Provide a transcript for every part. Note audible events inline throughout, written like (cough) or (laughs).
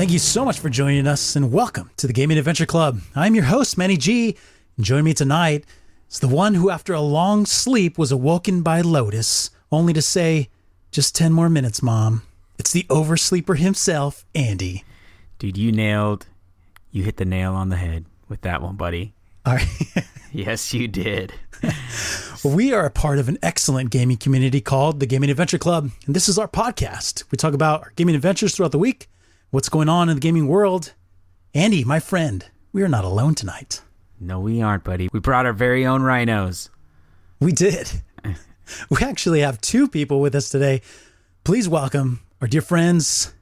Thank you so much for joining us and welcome to the Gaming Adventure Club. I'm your host, Manny G. And joining me tonight is the one who, after a long sleep, was awoken by Lotus, only to say, just 10 more minutes, Mom. It's the oversleeper himself, Andy. Dude, you nailed, you hit the nail on the head with that one, buddy. All right. (laughs) Yes, you did. (laughs) we are a part of an excellent gaming community called the Gaming Adventure Club. And this is our podcast. We talk about our gaming adventures throughout the week, what's going on in the gaming world. Andy, my friend, we are not alone tonight. No, we aren't, buddy. We brought our very own rhinos. We did. (laughs) we actually have two people with us today. Please welcome our dear friends,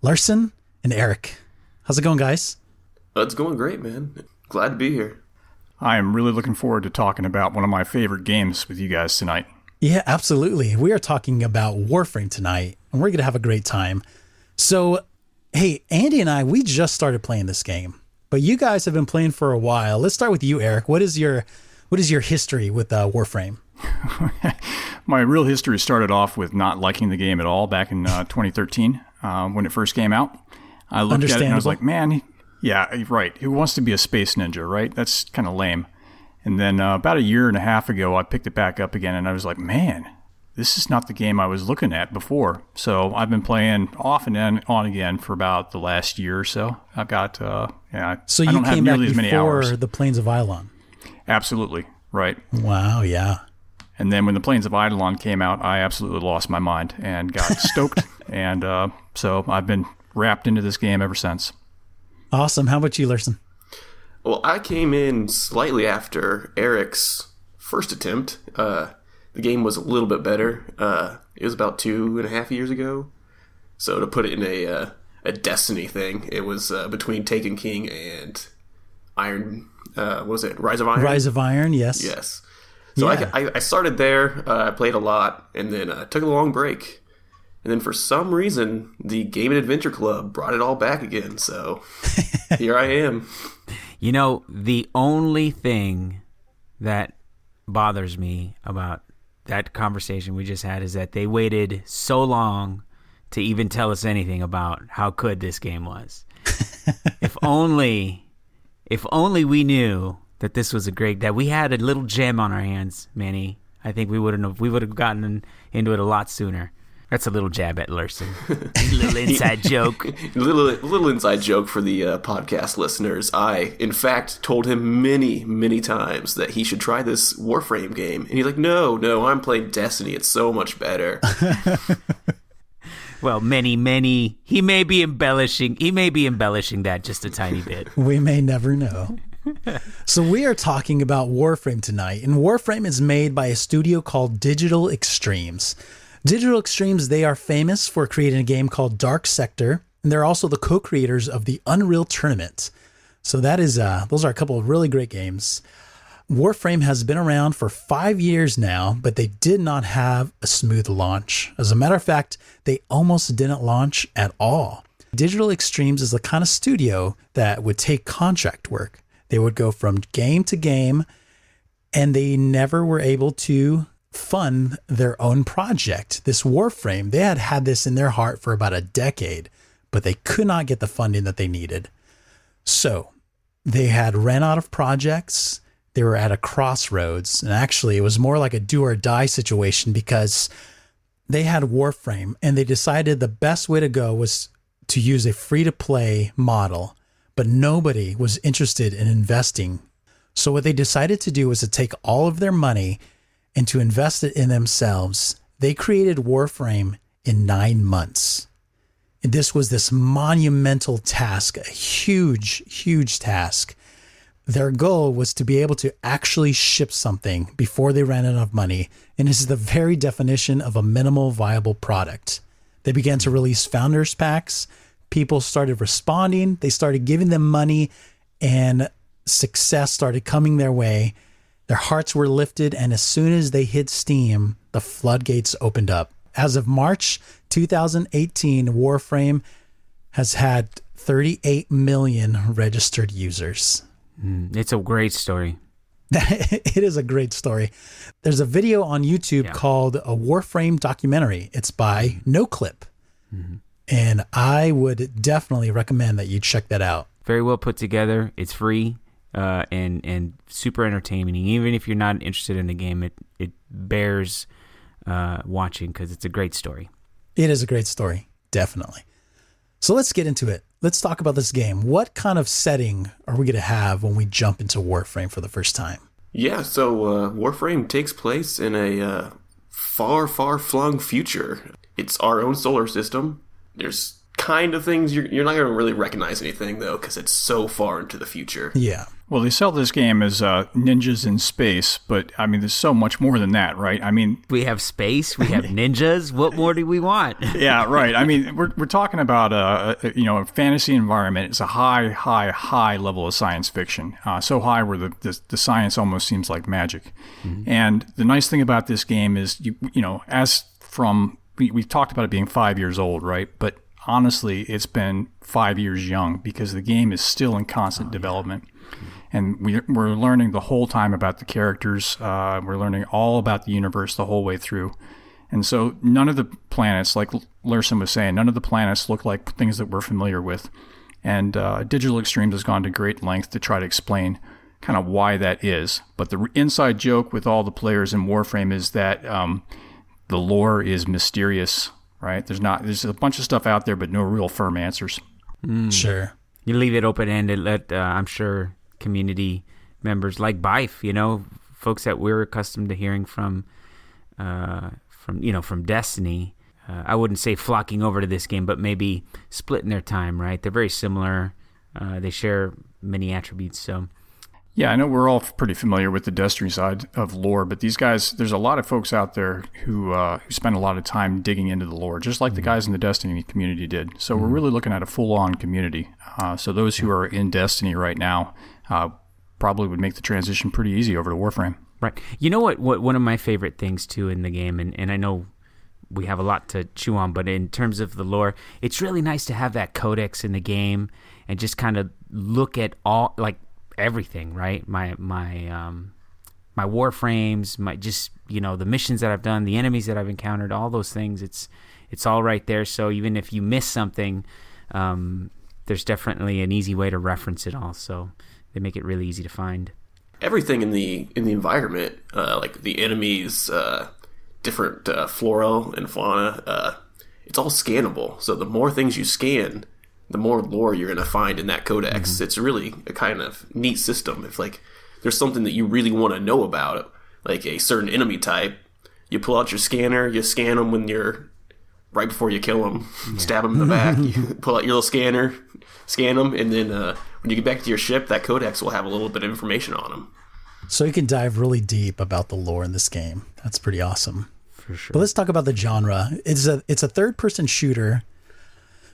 Larson and Eric. How's it going, guys? It's going great, man. Glad to be here. I am really looking forward to talking about one of my favorite games with you guys tonight. Yeah, absolutely. We are talking about Warframe tonight, and we're going to have a great time. So, hey, Andy and I, we just started playing this game, but you guys have been playing for a while. Let's start with you, Eric. What is your what is your history with uh, Warframe? (laughs) my real history started off with not liking the game at all back in uh, 2013 uh, when it first came out. I looked at it and I was like, man, yeah, right. Who wants to be a space ninja, right? That's kind of lame. And then uh, about a year and a half ago, I picked it back up again, and I was like, man, this is not the game I was looking at before. So I've been playing off and on again for about the last year or so. I've got, uh, yeah. So you came back before the Plains of Eidolon. Absolutely right. Wow. Yeah. And then when the Plains of Eidolon came out, I absolutely lost my mind and got (laughs) stoked. And uh, so I've been wrapped into this game ever since. Awesome. How about you, Larson? Well, I came in slightly after Eric's first attempt. Uh, the game was a little bit better. Uh, it was about two and a half years ago. So to put it in a uh, a Destiny thing, it was uh, between Taken King and Iron. Uh, what was it? Rise of Iron. Rise of Iron. Yes. Yes. So yeah. I, I, started there. Uh, I played a lot, and then I took a long break. And then for some reason, the Gaming Adventure Club brought it all back again. So (laughs) here I am. You know, the only thing that bothers me about that conversation we just had is that they waited so long to even tell us anything about how good this game was. (laughs) if only if only we knew that this was a great that we had a little gem on our hands, Manny. I think we wouldn't have we would have gotten into it a lot sooner. That's a little jab at Larson. (laughs) little inside (laughs) joke. little little inside joke for the uh, podcast listeners. I, in fact, told him many, many times that he should try this Warframe game, and he's like, "No, no, I'm playing Destiny. It's so much better." (laughs) well, Manny, Manny. He may be embellishing. He may be embellishing that just a tiny bit. We may never know. so we are talking about Warframe tonight, and Warframe is made by a studio called Digital Extremes. Digital Extremes, they are famous for creating a game called Dark Sector, and they're also the co-creators of the Unreal Tournament. So that is uh, those are a couple of really great games. Warframe has been around for five years now, but they did not have a smooth launch. As a matter of fact, they almost didn't launch at all. Digital Extremes is the kind of studio that would take contract work. They would go from game to game, and they never were able to fund their own project. This Warframe, they had had this in their heart for about a decade, but they could not get the funding that they needed. So they had ran out of projects. They were at a crossroads. And actually, it was more like a do or die situation because they had Warframe and they decided the best way to go was to use a free to play model, but nobody was interested in investing. So, what they decided to do was to take all of their money and to invest it in themselves, they created Warframe in nine months. And this was this monumental task, a huge, huge task. Their goal was to be able to actually ship something before they ran out of money. And this is the very definition of a minimal viable product. They began to release founders packs, people started responding, they started giving them money, and success started coming their way. Their hearts were lifted, and as soon as they hit Steam, the floodgates opened up. As of March 2018, Warframe has had 38 million registered users. Mm, it's a great story. (laughs) it is a great story. There's a video on YouTube yeah. called a Warframe documentary. It's by NoClip. Mm-hmm. And I would definitely recommend that you check that out. Very well put together. It's free uh, and and super entertaining. Even if you're not interested in the game, it it bears uh, watching because it's a great story. It is a great story, definitely. So let's get into it. Let's talk about this game. What kind of setting are we going to have when we jump into Warframe for the first time? Yeah, so uh, Warframe takes place in a uh, far, far flung future. It's our own solar system. There's kind of things you're, you're not going to really recognize anything though because it's so far into the future. Yeah. Well, they sell this game as uh, ninjas in space, but I mean, there's so much more than that, right? I mean, we have space, we have (laughs) ninjas. what more do we want? (laughs) yeah, right. I mean, we're we're talking about a, a, you know a fantasy environment. It's a high, high, high level of science fiction. Uh, so high where the, the, the science almost seems like magic. Mm-hmm. And the nice thing about this game is you you know as from we, we've talked about it being five years old, right? But honestly, it's been five years young because the game is still in constant oh, development. Yeah and we, we're learning the whole time about the characters. Uh, we're learning all about the universe the whole way through. And so none of the planets, like Larson was saying, none of the planets look like things that we're familiar with. And uh, Digital Extremes has gone to great length to try to explain kind of why that is. But the inside joke with all the players in Warframe is that um, the lore is mysterious, right? There's not there's a bunch of stuff out there, but no real firm answers. Mm. Sure. You leave it open ended. Let uh, I'm sure community members like Byf, you know, folks that we're accustomed to hearing from, uh, from you know, from Destiny. Uh, I wouldn't say flocking over to this game, but maybe splitting their time. Right? They're very similar. Uh, they share many attributes. So. Yeah, I know we're all pretty familiar with the Destiny side of lore, but these guys, there's a lot of folks out there who uh, who spend a lot of time digging into the lore, just like mm-hmm. the guys in the Destiny community did. So mm-hmm. we're really looking at a full-on community. Uh, so those who are in Destiny right now, uh, probably would make the transition pretty easy over to Warframe. Right. You know what? What one of my favorite things too in the game, and, and I know we have a lot to chew on, but in terms of the lore, it's really nice to have that codex in the game and just kind of look at all like everything. Right. My my um my warframes, my just you know the missions that I've done, the enemies that I've encountered, all those things. It's it's all right there. So even if you miss something, um, there's definitely an easy way to reference it all. So they make it really easy to find. Everything in the in the environment, uh, like the enemies, uh, different uh, flora and fauna, uh, it's all scannable. So the more things you scan, the more lore you're going to find in that codex. Mm-hmm. It's really a kind of neat system. If like there's something that you really want to know about, like a certain enemy type, you pull out your scanner, you scan them when you're right before you kill them, yeah. stab them in the back. (laughs) you pull out your little scanner, scan them, and then uh, when you get back to your ship, that codex will have a little bit of information on them. So you can dive really deep about the lore in this game. That's pretty awesome. For sure. But let's talk about the genre. It's a it's a third person shooter,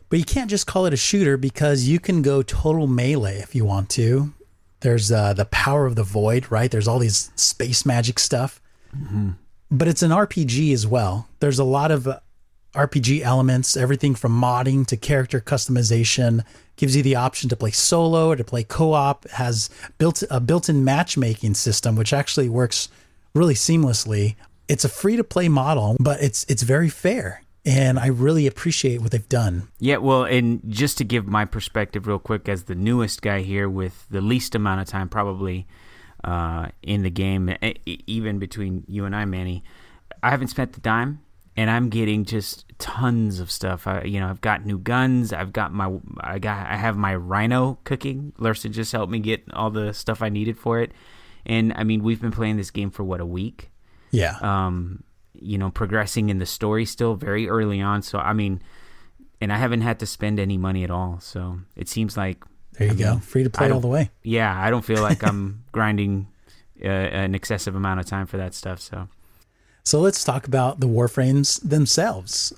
but you can't just call it a shooter because you can go total melee if you want to. There's uh, the power of the void, right? There's all these space magic stuff. Mm-hmm. But it's an RPG as well. There's a lot of RPG elements, everything from modding to character customization. Gives you the option to play solo or to play co-op. Has built a built-in matchmaking system, which actually works really seamlessly. It's a free-to-play model, but it's it's very fair, and I really appreciate what they've done. Yeah, well, and just to give my perspective real quick, as the newest guy here with the least amount of time probably uh, in the game, even between you and I, Manny, I haven't spent the dime and I'm getting just tons of stuff. I, you know, I've got new guns. I've got my, I got, I have my Rhino cooking. Larson just helped me get all the stuff I needed for it. And I mean, we've been playing this game for what a week. Yeah. Um, you know, progressing in the story still very early on. So I mean, and I haven't had to spend any money at all. So it seems like there you I go, mean, free to play all the way. Yeah, I don't feel like I'm (laughs) grinding uh, an excessive amount of time for that stuff. So so let's talk about the Warframes themselves.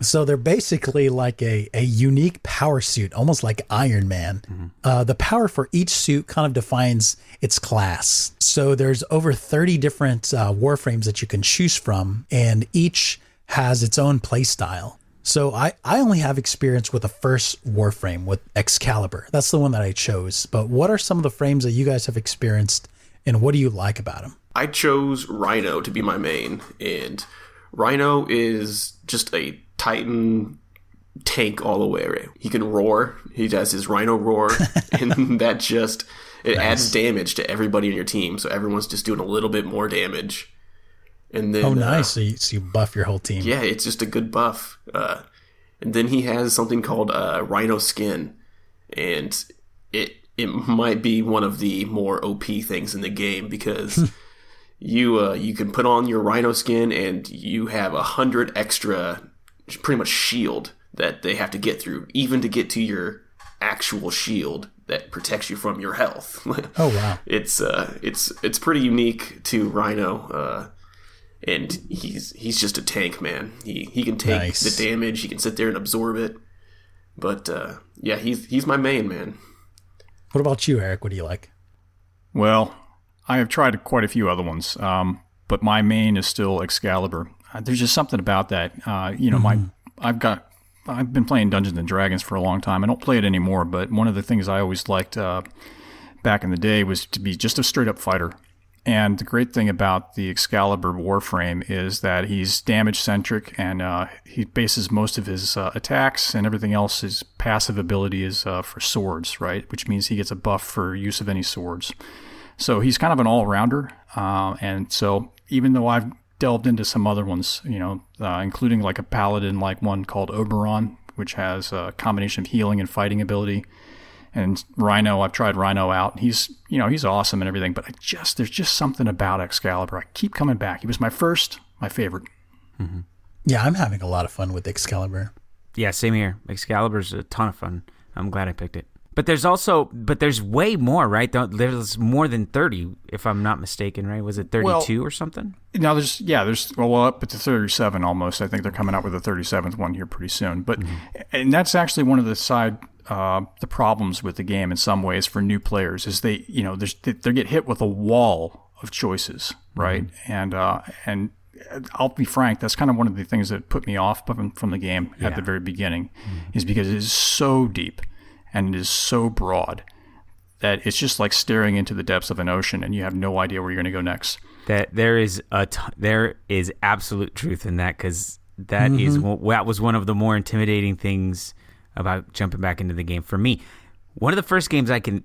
So they're basically like a, a unique power suit, almost like Iron Man. Mm-hmm. Uh, the power for each suit kind of defines its class. So there's over 30 different uh, warframes that you can choose from, and each has its own playstyle. So I, I only have experience with the first Warframe with Excalibur. That's the one that I chose. But what are some of the frames that you guys have experienced and what do you like about them? I chose Rhino to be my main and Rhino is just a Titan tank all the way. He can roar. He does his Rhino roar (laughs) and that just it nice. adds damage to everybody in your team. So everyone's just doing a little bit more damage and then oh, nice! Uh, so, you, so, you, buff your whole team. Yeah, it's just a good buff. Uh, and then he has something called uh, Rhino Skin, and it it might be one of the more OP things in the game because you uh, you can put on your Rhino Skin and you have a hundred extra, pretty much shield that they have to get through, even to get to your actual shield that protects you from your health. (laughs) oh wow! It's uh, it's it's pretty unique to Rhino. Uh, and he's he's just a tank man. He he can take nice. the damage. He can sit there and absorb it. But uh, yeah, he's he's my main man. What about you, Eric? What do you like? Well, I have tried quite a few other ones, um, but my main is still Excalibur. Uh, there's just something about that. Uh, you know, mm-hmm. my I've got I've been playing Dungeons and Dragons for a long time. I don't play it anymore, but one of the things I always liked uh, back in the day was to be just a straight up fighter. And the great thing about the Excalibur Warframe is that he's damage centric and uh, he bases most of his uh, attacks and everything else. His passive ability is uh, for swords, right? Which means he gets a buff for use of any swords. So he's kind of an all rounder. Uh, and so even though I've delved into some other ones, you know, uh, including like a paladin like one called Oberon, which has a combination of healing and fighting ability and Rhino, I've tried Rhino out. He's, you know, he's awesome and everything, but I just there's just something about Excalibur. I keep coming back. He was my first, my favorite. Mm-hmm. Yeah, I'm having a lot of fun with Excalibur. Yeah, same here. Excalibur's a ton of fun. I'm glad I picked it. But there's also, but there's way more, right? There's more than 30, if I'm not mistaken, right? Was it 32 well, or something? No, there's, yeah, there's, well, up to 37 almost. I think they're coming out with a 37th one here pretty soon. But, mm-hmm. and that's actually one of the side uh, the problems with the game in some ways for new players is they you know they get hit with a wall of choices right mm-hmm. and uh, and I'll be frank that's kind of one of the things that put me off from, from the game yeah. at the very beginning mm-hmm. is because it is so deep and it is so broad that it's just like staring into the depths of an ocean and you have no idea where you're going to go next that there is a t- there is absolute truth in that because that mm-hmm. is that was one of the more intimidating things about jumping back into the game for me. One of the first games I can,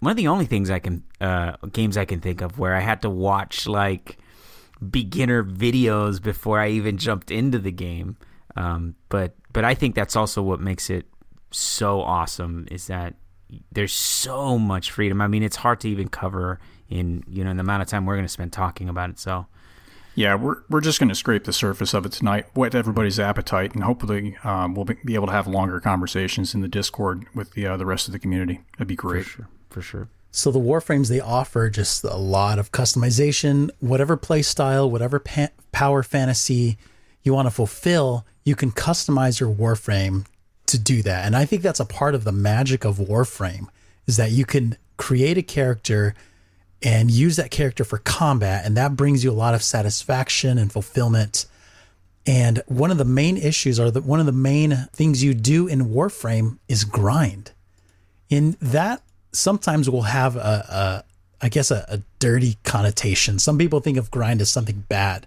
one of the only things I can, uh, games I can think of where I had to watch like beginner videos before I even jumped into the game. Um, but but I think that's also what makes it so awesome is that there's so much freedom. I mean, it's hard to even cover in you know in the amount of time we're going to spend talking about it. So yeah, we're we're just going to scrape the surface of it tonight, whet everybody's appetite, and hopefully um, we'll be able to have longer conversations in the Discord with the uh, the rest of the community. That'd be great. For sure. For sure. So the warframes they offer just a lot of customization, whatever play style, whatever pa- power fantasy you want to fulfill, you can customize your warframe to do that. And I think that's a part of the magic of Warframe is that you can create a character and use that character for combat. And that brings you a lot of satisfaction and fulfillment. And one of the main issues, or the, one of the main things you do in Warframe, is grind. In that, sometimes will have a, a I guess, a, a dirty connotation. Some people think of grind as something bad,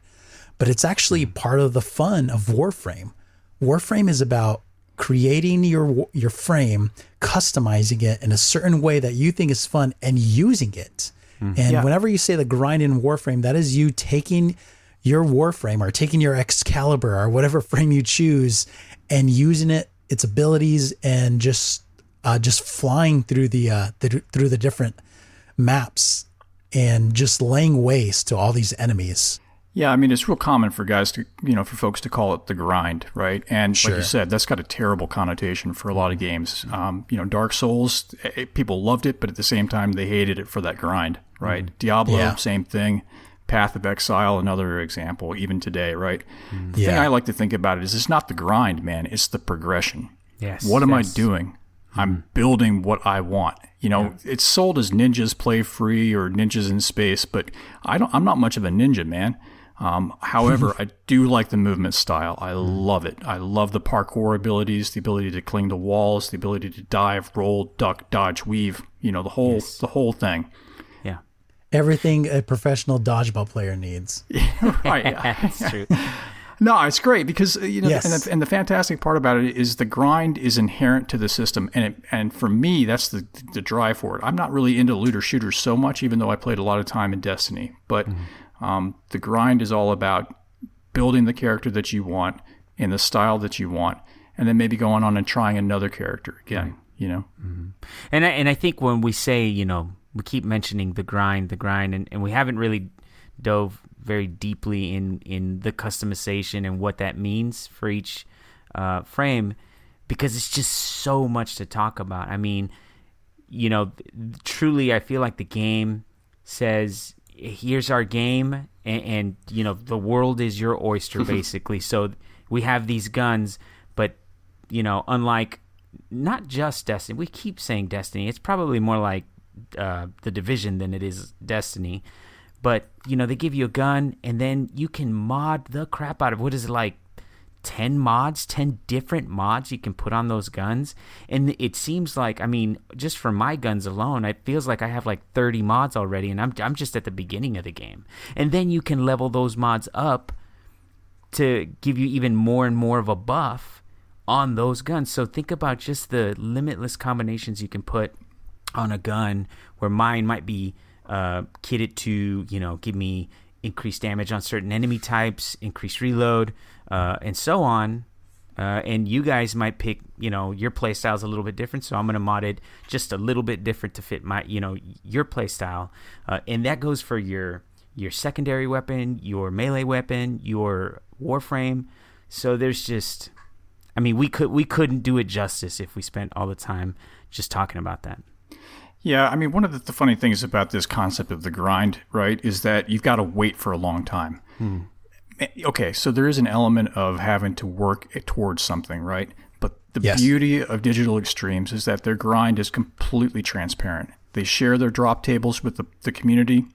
but it's actually hmm. part of the fun of Warframe. Warframe is about creating your your frame, customizing it in a certain way that you think is fun, and using it. Mm. And yeah. whenever you say the grind in Warframe, that is you taking your Warframe or taking your Excalibur or whatever frame you choose and using it, its abilities, and just uh, just flying through the, uh, the through the different maps and just laying waste to all these enemies. Yeah, I mean it's real common for guys to you know for folks to call it the grind, right? And sure. like you said, that's got a terrible connotation for a lot of games. Um, you know, Dark Souls, eh, people loved it, but at the same time they hated it for that grind, right? Mm. Diablo, yeah. same thing. Path of Exile, another example, even today, right? Mm-hmm. The thing I like to think about it is it's not the grind, man, it's the progression. Yes. What am yes. I doing? I'm building what I want. You know, it's sold as ninjas play free or ninjas in space, but I don't. I'm not much of a ninja, man. Um, however, (laughs) I do like the movement style. I love it. I love the parkour abilities, the ability to cling to walls, the ability to dive, roll, duck, dodge, weave. You know, the whole the whole thing. Yeah. Everything a professional dodgeball player needs. (laughs) right. yeah. (laughs) That's true. No, it's great because uh, you know, Yes. and, the, and the fantastic part about it is the grind is inherent to the system, and it, and for me, that's the the drive for it. I'm not really into looter shooters so much, even though I played a lot of time in Destiny. But um, the grind is all about building the character that you want in the style that you want, and then maybe going on and trying another character again. You know, And I, and I think when we say, you know, we keep mentioning the grind, the grind, and, and we haven't really dove very deeply in, in the customization and what that means for each uh, frame because it's just so much to talk about. I mean, you know, th- truly, I feel like the game says, here's our game, and, and you know, the world is your oyster, (laughs) basically. so we have these guns, but, you know, unlike not just Destiny. We keep saying Destiny. It's probably more like uh, the Division than it is Destiny. But you know, they give you a gun, and then you can mod the crap out of. What is it like? Ten mods, ten different mods you can put on those guns, and it seems like I mean, just for my guns alone, it feels like I have like thirty mods already, and I'm I'm just at the beginning of the game. And then you can level those mods up to give you even more and more of a buff on those guns. So think about just the limitless combinations you can put on a gun where mine might be uh, kitted to, you know, give me increased damage on certain enemy types, increased reload, uh, and so on. Uh, and you guys might pick, you know, your play style is a little bit different, so I'm going to mod it just a little bit different to fit my, you know, your play style. Uh, and that goes for your your secondary weapon, your melee weapon, your warframe. So there's just I mean, we could we couldn't do it justice if we spent all the time just talking about that. Yeah, I mean, one of the, the funny things about this concept of the grind, right, is that you've got to wait for a long time. Eh, Okay, so there is an element of having to work it towards something, right? But the Yes. beauty of Digital Extremes is that their grind is completely transparent. They share their drop tables with the, the community.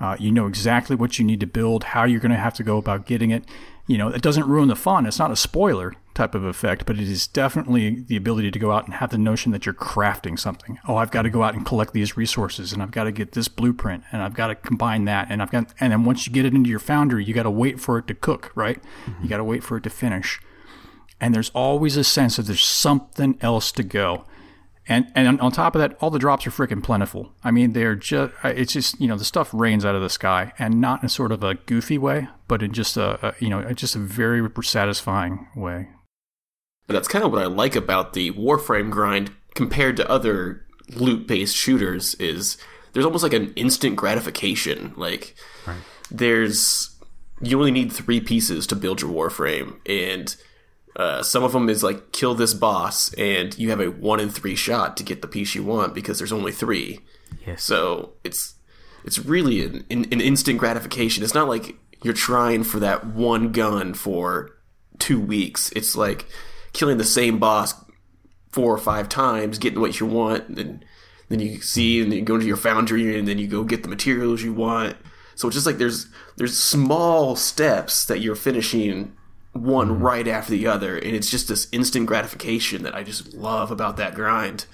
Uh, you know exactly what you need to build, how you're going to have to go about getting it. You know, it doesn't ruin the fun. It's not a spoiler type of effect, but it is definitely the ability to go out and have the notion that you're crafting something. Oh, I've got to go out and collect these resources, and I've got to get this blueprint, and I've got to combine that, and I've got, and then once you get it into your foundry, you got to wait for it to cook, right? Mm-hmm. You got to wait for it to finish and there's always a sense that there's something else to go. And and on- on top of that, all the drops are freaking plentiful. I mean, they're just it's just you know the stuff rains out of the sky, and not in sort of a goofy way, but in just a, a you know just a very satisfying way. And that's kind of what I like about the Warframe grind compared to other loot-based shooters is there's almost like an instant gratification. Like there's you only need three pieces to build your Warframe, and uh, some of them is like kill this boss, and you have a one in three shot to get the piece you want because there's only three. Yes. So it's it's really an, an, an instant gratification. It's not like you're trying for that one gun for two weeks. It's like killing the same boss four or five times, getting what you want, and then then you see, and then you go into your foundry, and then you go get the materials you want. So it's just like there's there's small steps that you're finishing one mm-hmm. right after the other, and it's just this instant gratification that I just love about that grind.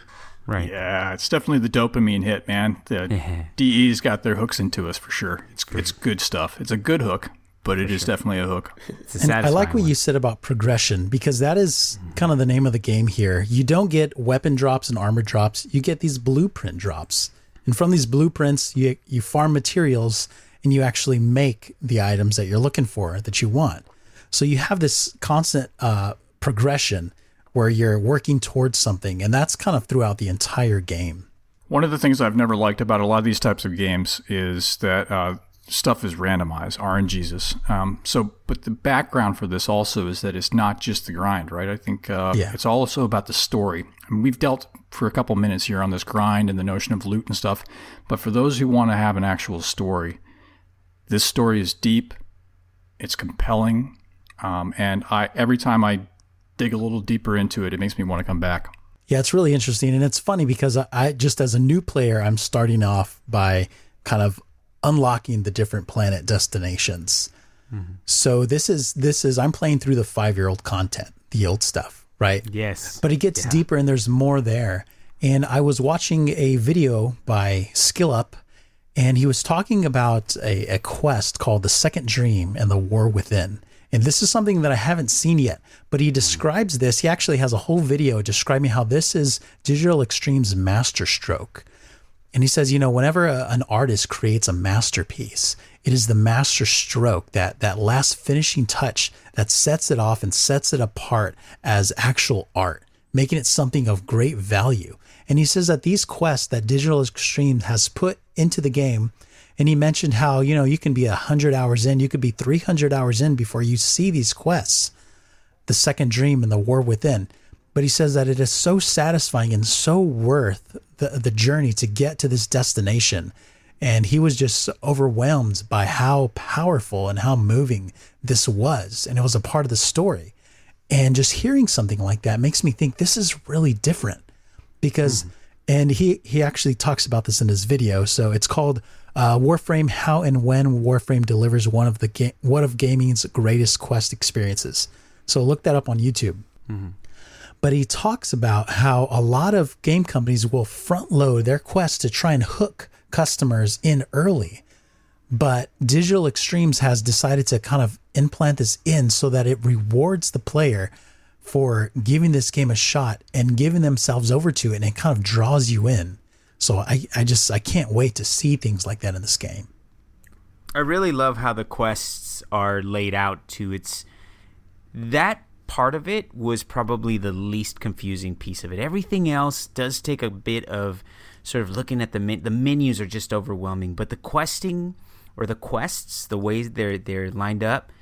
Right. Yeah, it's definitely the dopamine hit, man. The DE's got their hooks into us for sure. It's it's good stuff. It's a good hook, but it is definitely a hook. It's a And I like what one. you said about progression because that is kind of the name of the game here. You don't get weapon drops and armor drops. You get these blueprint drops. And from these blueprints, you you farm materials and you actually make the items that you're looking for that you want. So you have this constant uh, progression where you're working towards something, and that's kind of throughout the entire game. One of the things I've never liked about a lot of these types of games is that uh, stuff is randomized, RNGesus. Um, so, but the background for this also is that it's not just the grind, right? I think uh, Yeah. it's also about the story. I mean, we've dealt for a couple minutes here on this grind and the notion of loot and stuff, but for those who want to have an actual story, this story is deep, it's compelling, um, and I every time I dig a little deeper into it, it makes me want to come back. Yeah, it's really interesting, and it's funny because I, I just as a new player, I'm starting off by kind of unlocking the different planet destinations. Mm-hmm. So this is this is I'm playing through the five year old content, the old stuff, right? Yes. But it gets yeah. deeper and there's more there. And I was watching a video by SkillUp, and he was talking about a, a quest called The Second Dream and the War Within. And this is something that I haven't seen yet, but he describes this. He actually has a whole video describing how this is Digital Extreme's masterstroke. And he says, you know, whenever a, an artist creates a masterpiece, it is the master stroke, that, that last finishing touch that sets it off and sets it apart as actual art, making it something of great value. And he says that these quests that Digital Extreme has put into the game, and he mentioned how, you know, you can be 100 hours in, you could be 300 hours in before you see these quests, the second dream and the war within. But he says that it is so satisfying and so worth the, the journey to get to this destination. And he was just overwhelmed by how powerful and how moving this was. And it was a part of the story. And just hearing something like that makes me think this is really different because mm-hmm. and he he actually talks about this in his video. So it's called uh, Warframe: How and When Warframe Delivers One of the ga- one of gaming's greatest quest experiences. So look that up on YouTube. Mm-hmm. But he talks about how a lot of game companies will front load their quests to try and hook customers in early. But Digital Extremes has decided to kind of implant this in so that it rewards the player for giving this game a shot and giving themselves over to it and it kind of draws you in. So I, I just I can't wait to see things like that in this game. I really love how the quests are laid out too. It's that part of it was probably the least confusing piece of it. Everything else does take a bit of sort of looking at the men- the menus are just overwhelming, but the questing or the quests, the ways they're they're lined up,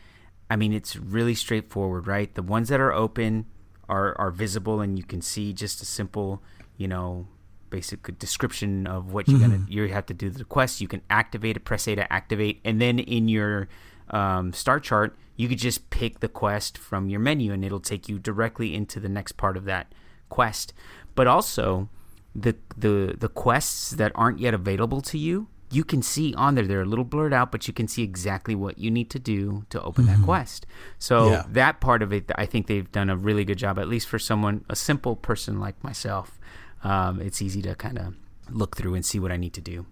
I mean, it's really straightforward, right? The ones that are open are are visible, and you can see just a simple, you know, basic description of what you're mm-hmm. gonna you have to do the quest. You can activate it, press A to activate, and then in your um, star chart, you could just pick the quest from your menu, and it'll take you directly into the next part of that quest. But also, the the the quests that aren't yet available to you you can see on there they're a little blurred out but you can see exactly what you need to do to open mm-hmm. that quest so yeah. that part of it i think they've done a really good job at least for someone a simple person like myself um, it's easy to kind of look through and see what i need to do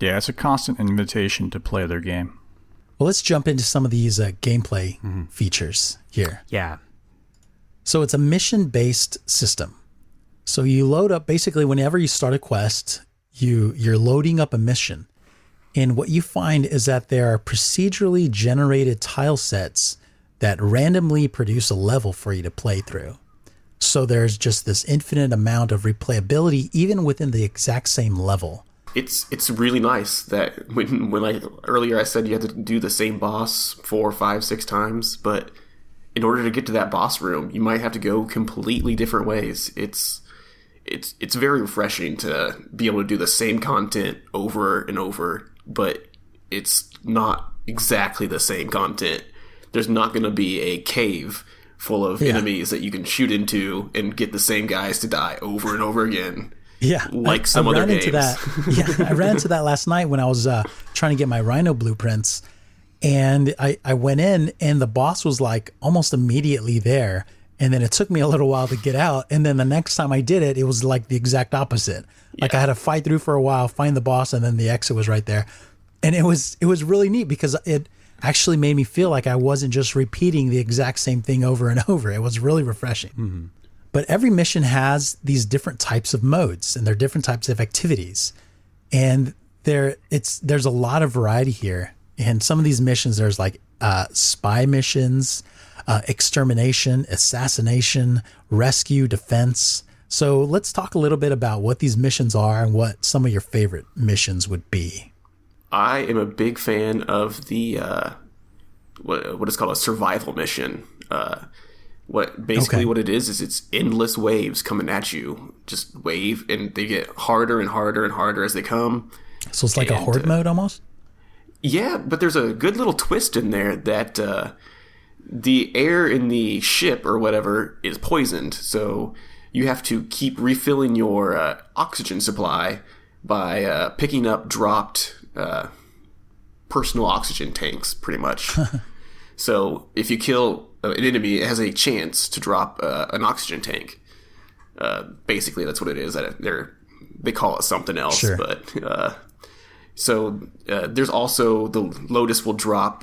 yeah it's a constant invitation to play their game well let's jump into some of these uh, gameplay mm-hmm. features here yeah so it's a mission based system so you load up basically whenever you start a quest you you're loading up a mission and what you find is that there are procedurally generated tile sets that randomly produce a level for you to play through. So there's just this infinite amount of replayability even within the exact same level. It's it's really nice that when when I earlier I said you had to do the same boss four, five, six times, but in order to get to that boss room, you might have to go completely different ways. It's it's it's very refreshing to be able to do the same content over and over but it's not exactly the same content. There's not going to be a cave full of yeah. enemies that you can shoot into and get the same guys to die over and over again. Yeah, like I, some I other games. that. (laughs) Yeah, I ran into that last night when I was uh, trying to get my Rhino blueprints, and I I went in and the boss was like almost immediately there, and then it took me a little while to get out, and then the next time I did it, it was like the exact opposite. Yeah. Like I had to fight through for a while, find the boss, and then the exit was right there. And it was it was really neat because it actually made me feel like I wasn't just repeating the exact same thing over and (laughs) over. It was really refreshing. Mm-hmm. But every mission has these different types of modes and they're different types of activities. And there it's there's a lot of variety here. And some of these missions there's like uh, spy missions, uh, extermination, assassination, rescue, defense. So let's talk a little bit about what these missions are and what some of your favorite missions would be. I am a big fan of the uh, what, what is called a survival mission. Uh, what basically okay. what it is is it's endless waves coming at you, just wave, and they get harder and harder and harder as they come. So it's like and, a horde uh, mode almost. Yeah, but there's a good little twist in there that uh, the air in the ship or whatever is poisoned. So you have to keep refilling your uh, oxygen supply by uh, picking up dropped uh, personal oxygen tanks, pretty much. (laughs) so if you kill an enemy, has a chance to drop uh, an oxygen tank. Uh, basically, that's what it is. They're they call it something else, sure. but uh, so there's also the Lotus will drop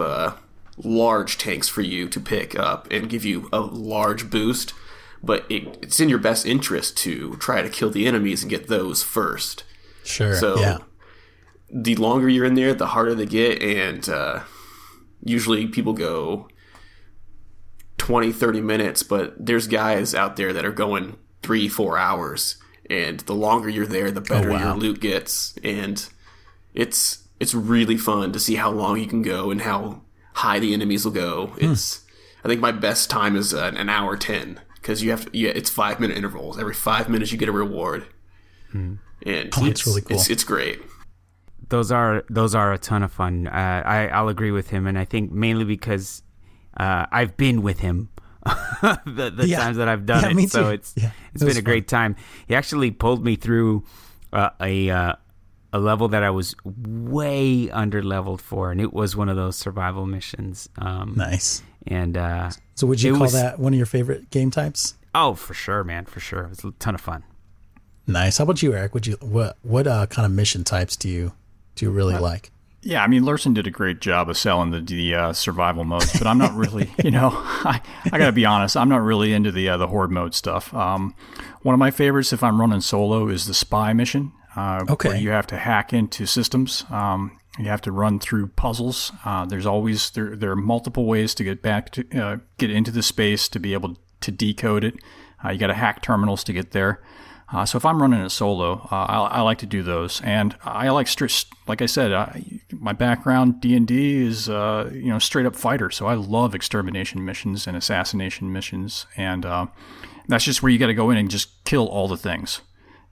large tanks for you to pick up and give you a large boost but it, it's in your best interest to try to kill the enemies and get those first. Sure. So yeah. the longer you're in there, the harder they get, and uh, usually people go 20, 30 minutes, but there's guys out there that are going three, four hours, and the longer you're there, the better oh, wow. your loot gets, and it's it's really fun to see how long you can go and how high the enemies will go. Hmm. It's I think my best time is uh, an hour ten because you have to. Yeah, it's five minute intervals. Every five minutes, you get a reward, hmm. and oh, it's really cool. It's, it's great. Those are those are a ton of fun. Uh, I I'll agree with him, and I think mainly because uh, I've been with him (laughs) the, the yeah. times that I've done yeah, it. So it's yeah, it's it been a fun. great time. He actually pulled me through uh, a uh, a level that I was way under leveled for, and it was one of those survival missions. Um, nice. And uh, so, would you call was, that one of your favorite game types? Oh, for sure, man, for sure. It was a ton of fun. Nice. How about you, Eric? Would you what what uh, kind of mission types do you do you really like? Yeah, I mean, Larson did a great job of selling the the uh, survival modes, but I'm not really, (laughs) you know, (laughs) I, I got to be honest, I'm not really into the uh, the horde mode stuff. Um, one of my favorites, if I'm running solo, is the spy mission. Uh, okay. Where you have to hack into systems. Um, you have to run through puzzles. Uh, there's always there there are multiple ways to get back to uh, get into the space to be able to decode it. Uh, you got to hack terminals to get there. Uh, so if I'm running a solo, uh, I, I, like to do those, and I like strict. Like I said, I, my background D and D is uh, you know straight up fighter, so I love extermination missions and assassination missions, and that's just where you got to go in and just kill all the things.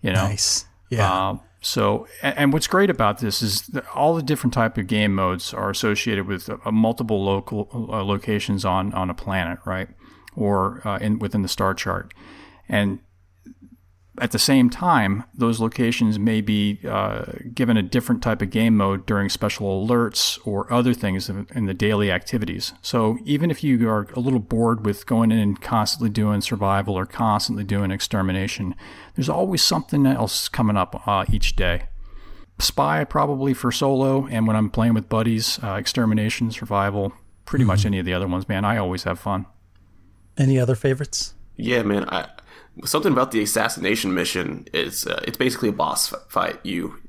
You know, nice. Yeah. So, and what's great about this is that all the different type of game modes are associated with uh, multiple local uh, locations on on a planet, right, or uh, in within the star chart, and at the same time, those locations may be uh, given a different type of game mode during special alerts or other things in the daily activities. So even if you are a little bored with going in and constantly doing survival or constantly doing extermination, there's always something else coming up uh, each day. Spy probably for solo, and when I'm playing with buddies, uh, extermination, survival, pretty mm-hmm. much any of the other ones, man. I always have fun. Any other favorites? Yeah, man. I something about the assassination mission is uh, it's basically a boss fight. You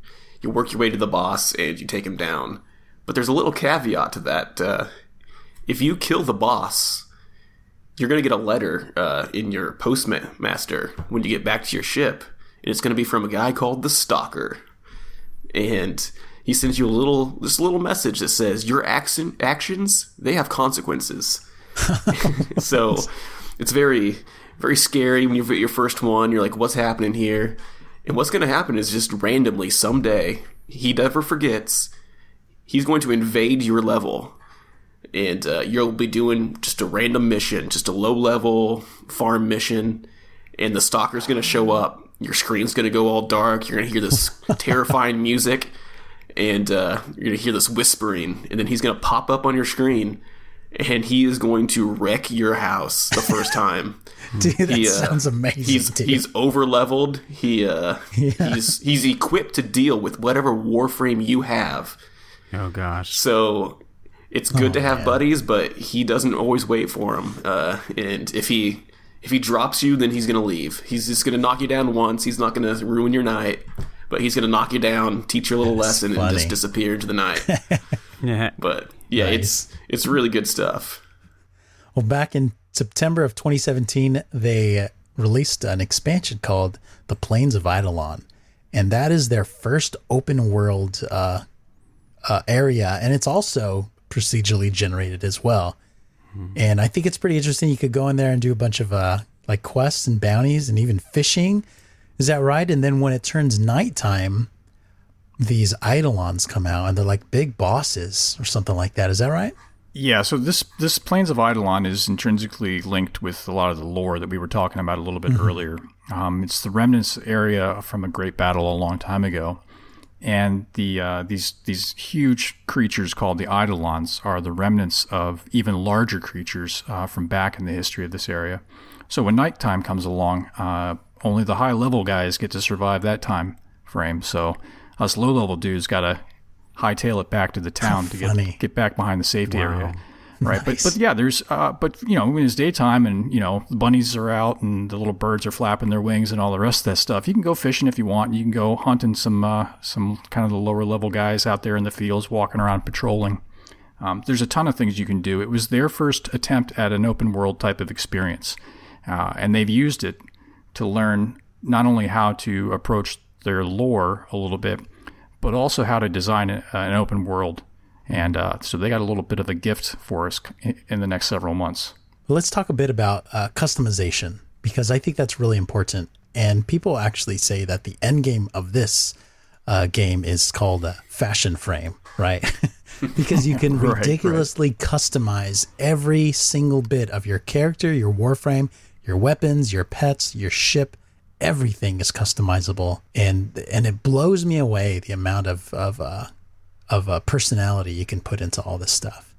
you work your way to the boss and you take him down. But there's a little caveat to that. Uh, if you kill the boss, you're going to get a letter uh, in your postmaster when you get back to your ship, and it's going to be from a guy called the Stalker, and he sends you a little this little message that says your action actions they have consequences. (laughs) so it's very very scary when you get your first one. You're like, what's happening here? And what's going to happen is just randomly someday, he never forgets, he's going to invade your level. And uh, you'll be doing just a random mission, just a low level farm mission. And the stalker's going to show up. Your screen's going to go all dark. You're going to hear this (laughs) terrifying music. And uh, you're going to hear this whispering. And then he's going to pop up on your screen and he is going to wreck your house the first time. (laughs) dude, that he, uh, sounds amazing. He's dude. he's over leveled. He uh, yeah. he's he's equipped to deal with whatever warframe you have. Oh gosh. So it's good oh, to have man. buddies, but he doesn't always wait for them. Uh, and if he if he drops you, then he's gonna leave. He's just gonna knock you down once. He's not gonna ruin your night, but he's gonna knock you down, teach you a little That's lesson, funny. and just disappear into the night. (laughs) yeah. But yeah, it's it's really good stuff. Well, back in September of 2017, they released an expansion called The Plains of Eidolon, and that is their first open world uh, uh, area, and it's also procedurally generated as well. Mm-hmm. And I think it's pretty interesting. You could go in there and do a bunch of uh, like quests and bounties, and even fishing. Is that right? And then when it turns nighttime, these Eidolons come out and they're like big bosses or something like that. Is that right? Yeah, so this this Plains of Eidolon is intrinsically linked with a lot of the lore that we were talking about a little bit mm-hmm. earlier. Um, it's the remnants area from a great battle a long time ago, and the uh, these these huge creatures called the Eidolons are the remnants of even larger creatures uh, from back in the history of this area. So when nighttime comes along, uh, only the high level guys get to survive that time frame. So us low level dudes got to hightail it back to the town to get get back behind the safety wow. area. Right, nice. but but yeah, there's uh, but you know when it's daytime and you know the bunnies are out and the little birds are flapping their wings and all the rest of that stuff. You can go fishing if you want. You can go hunting some uh, some kind of the lower level guys out there in the fields walking around patrolling. Um, there's a ton of things you can do. It was their first attempt at an open world type of experience, uh, and they've used it to learn not only how to approach their lore a little bit, but also how to design an open world. And uh, so they got a little bit of a gift for us in the next several months. Let's talk a bit about uh, customization because I think that's really important. And people actually say that the end game of this uh, game is called a fashion frame, right? (laughs) because you can ridiculously (laughs) right, right. customize every single bit of your character, your warframe, your weapons, your pets, your ship, everything is customizable, and and it blows me away the amount of of uh, of uh, personality you can put into all this stuff.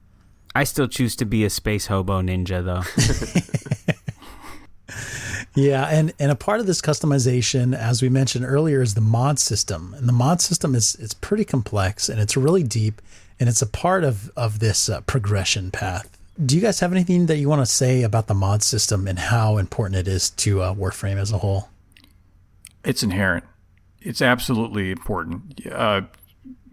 I still choose to be a space hobo ninja, though. (laughs) yeah, and and a part of this customization, as we mentioned earlier, is the mod system, and the mod system is it's pretty complex and it's really deep, and it's a part of of this uh, progression path. Do you guys have anything that you want to say about the mod system and how important it is to uh, Warframe as a whole? It's inherent. It's absolutely important. Uh,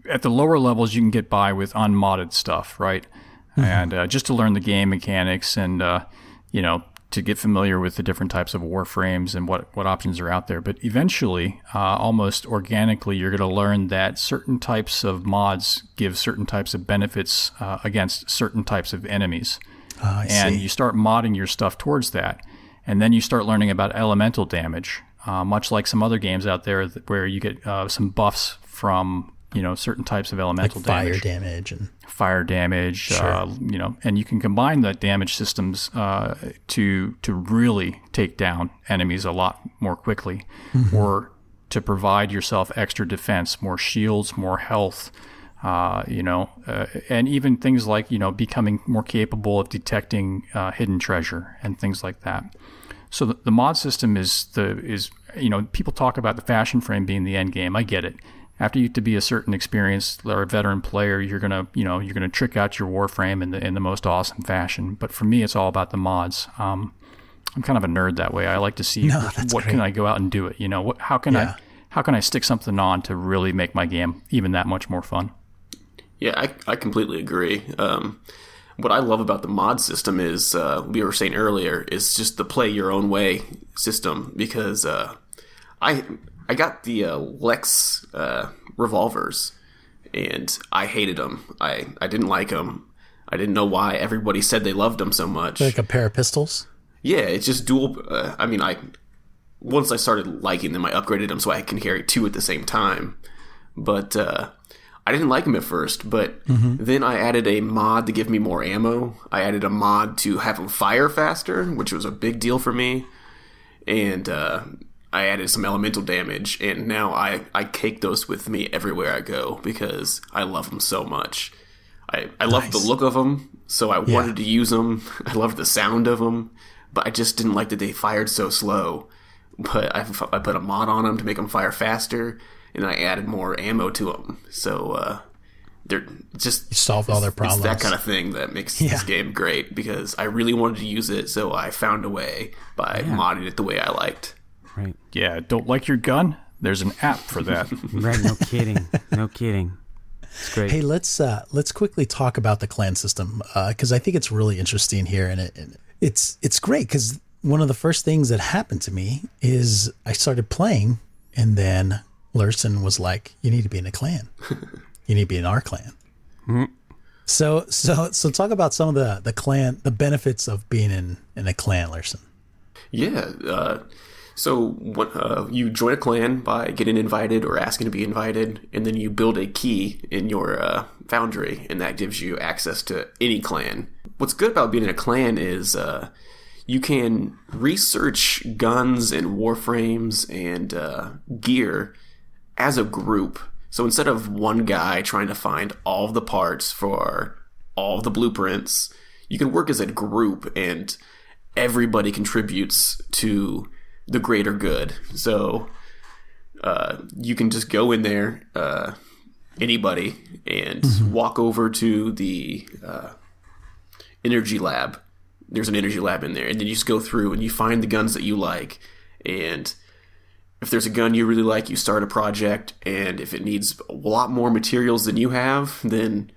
at the lower levels, you can get by with unmodded stuff, right? Mm-hmm. And uh, just to learn the game mechanics and uh, you know to get familiar with the different types of warframes and what what options are out there. But eventually, uh, almost organically, you're going to learn that certain types of mods give certain types of benefits uh, against certain types of enemies, ah, and you start modding your stuff towards that. And then you start learning about elemental damage, uh, much like some other games out there where you get uh, some buffs from you know certain types of elemental like fire damage, damage and fire damage. Sure. Uh, you know, and you can combine the damage systems uh, to to really take down enemies a lot more quickly, mm-hmm. or to provide yourself extra defense, more shields, more health. Uh, you know, uh, and even things like you know becoming more capable of detecting uh, hidden treasure and things like that. So the, the, mod system is the is you know people talk about the fashion frame being the end game. I get it. After you to be a certain experience or a veteran player, you're gonna you know you're gonna trick out your warframe in the in the most awesome fashion. But for me, it's all about the mods. Um, I'm kind of a nerd that way. I like to see no, what, what can I go out and do it. You know, what how can yeah. I how can I stick something on to really make my game even that much more fun? Yeah, I I completely agree. Um, what I love about the mod system is uh, we were saying earlier is just the play your own way system because uh, I I got the uh, Lex uh, revolvers and I hated them. I I didn't like them. I didn't know why everybody said they loved them so much. Like a pair of pistols. Yeah, it's just dual. Uh, I mean, I once I started liking them, I upgraded them so I can carry two at the same time. But uh, I didn't like him at first, but mm-hmm. then I added a mod to give me more ammo. I added a mod to have him fire faster, which was a big deal for me. And uh, I added some elemental damage, and now I, I cake those with me everywhere I go because I love them so much. I, I nice. love the look of them, so I yeah. wanted to use them. (laughs) I loved the sound of them, but I just didn't like that they fired so slow. But I, I put a mod on them to make them fire faster, and I added more ammo to them. So uh, they're just you solved all their problems. that kind of thing that makes yeah. this game great because I really wanted to use it, so I found a way by yeah. modding it the way I liked. Right. Yeah. Don't like your gun? There's an app for that. (laughs) right. No kidding. No kidding. It's great. Hey, let's uh, let's quickly talk about the clan system because uh, I think it's really interesting here, and it, it's it's great because one of the first things that happened to me is I started playing, and then Lurson was like, "You need to be in a clan. (laughs) you need to be in our clan." Mm-hmm. So, so, so, talk about some of the the clan, the benefits of being in in a clan, Lurson. Yeah. Uh, So what, uh, you join a clan by getting invited or asking to be invited, and then you build a key in your uh, foundry, and that gives you access to any clan. What's good about being in a clan is uh, you can research guns and warframes and uh, gear as a group. So instead of one guy trying to find all the parts for all the blueprints, you can work as a group and everybody contributes to the greater good. So uh, you can just go in there, uh, anybody, and mm-hmm. walk over to the uh, energy lab. There's an energy lab in there, and then you just go through and you find the guns that you like, and if there's a gun you really like, you start a project, and if it needs a lot more materials than you have, then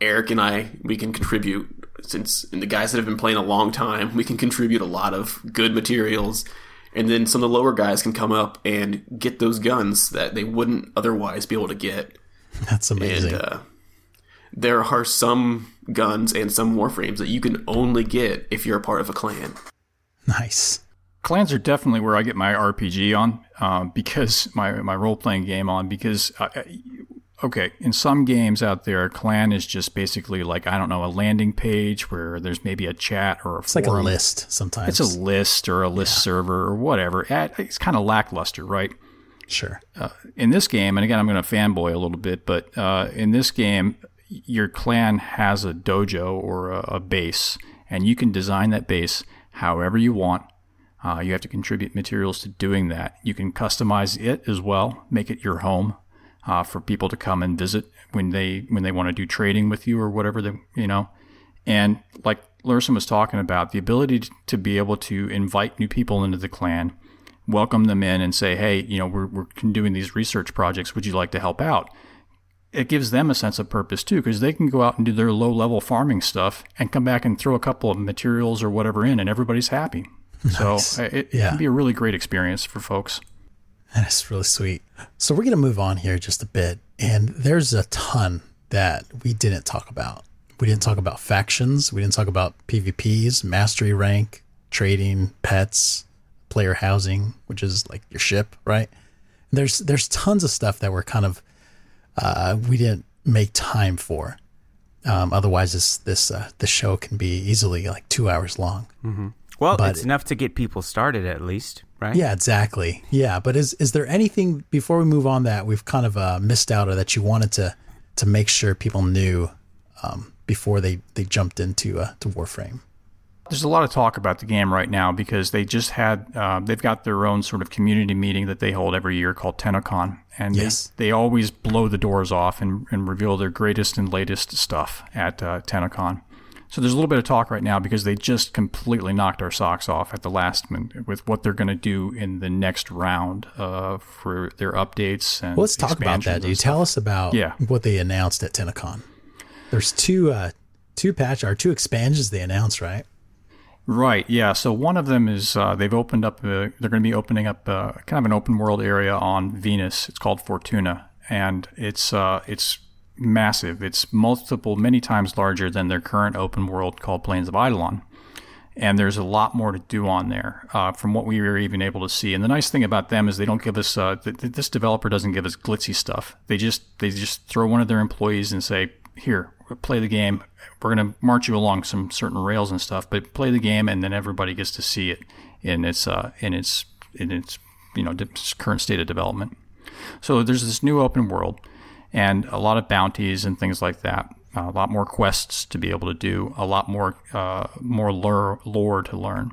Eric and I we can contribute. Since and the guys that have been playing a long time, we can contribute a lot of good materials, and then some of the lower guys can come up and get those guns that they wouldn't otherwise be able to get. (laughs) That's amazing. And, uh, there are some guns and some warframes that you can only get if you're a part of a clan. Nice. Clans are definitely where I get my RPG on, uh, because (laughs) my my role playing game on because I, okay, in some games out there, a clan is just basically like I don't know a landing page where there's maybe a chat or a it's forum. like a list sometimes. It's a list or a list yeah. server or whatever. It's kind of lackluster, right? Sure. Uh, in this game, and again, I'm going to fanboy a little bit, but uh, in this game, your clan has a dojo or a, a, base, and you can design that base however you want. Uh, you have to contribute materials to doing that. You can customize it as well, make it your home uh, for people to come and visit when they when they want to do trading with you or whatever they you know. And like Larson was talking about, the ability to be able to invite new people into the clan, welcome them in, and say, hey, you know, we're we're doing these research projects. Would you like to help out? It gives them a sense of purpose too, because they can go out and do their low level farming stuff and come back and throw a couple of materials or whatever in, and everybody's happy. Nice. So it, yeah. can be a really great experience for folks. That's really sweet. So we're going to move on here just a bit. And there's a ton that we didn't talk about. We didn't talk about factions. We didn't talk about PvPs, mastery rank, trading, pets, player housing, which is like your ship, right? There's there's tons of stuff that we're kind of uh, we didn't make time for. Um, otherwise, this this uh, the show can be easily like two hours long. Mm-hmm. Well, but it's enough to get people started at least, right? Yeah, exactly. Yeah, but is is there anything before we move on that we've kind of uh, missed out or that you wanted to to make sure people knew um, before they they jumped into uh, to Warframe? There's a lot of talk about the game right now because they just had uh, they've got their own sort of community meeting that they hold every year called TennoCon, and yes. they, they always blow the doors off and, and reveal their greatest and latest stuff at uh, TennoCon. So there's a little bit of talk right now because they just completely knocked our socks off at the last minute with what they're going to do in the next round uh, for their updates. And well, let's talk about that. Do you tell us about yeah. what they announced at TennoCon? There's two uh, two patch or two expansions they announced, right? Right. Yeah. So one of them is uh, they've opened up. they're going to be opening up uh, kind of an open world area on Venus. It's called Fortuna, and it's uh, it's massive. It's multiple, many times larger than their current open world called Plains of Eidolon. And there's a lot more to do on there uh, from what we were even able to see. And the nice thing about them is they don't give us uh, th- this developer doesn't give us glitzy stuff. They just they just throw one of their employees and say, "Here, play the game. We're going to march you along some certain rails and stuff, but play the game, and then everybody gets to see it in its uh, in its in its you know current state of development." So there's this new open world and a lot of bounties and things like that. Uh, a lot more quests to be able to do, a lot more uh, more lore, lore, to learn.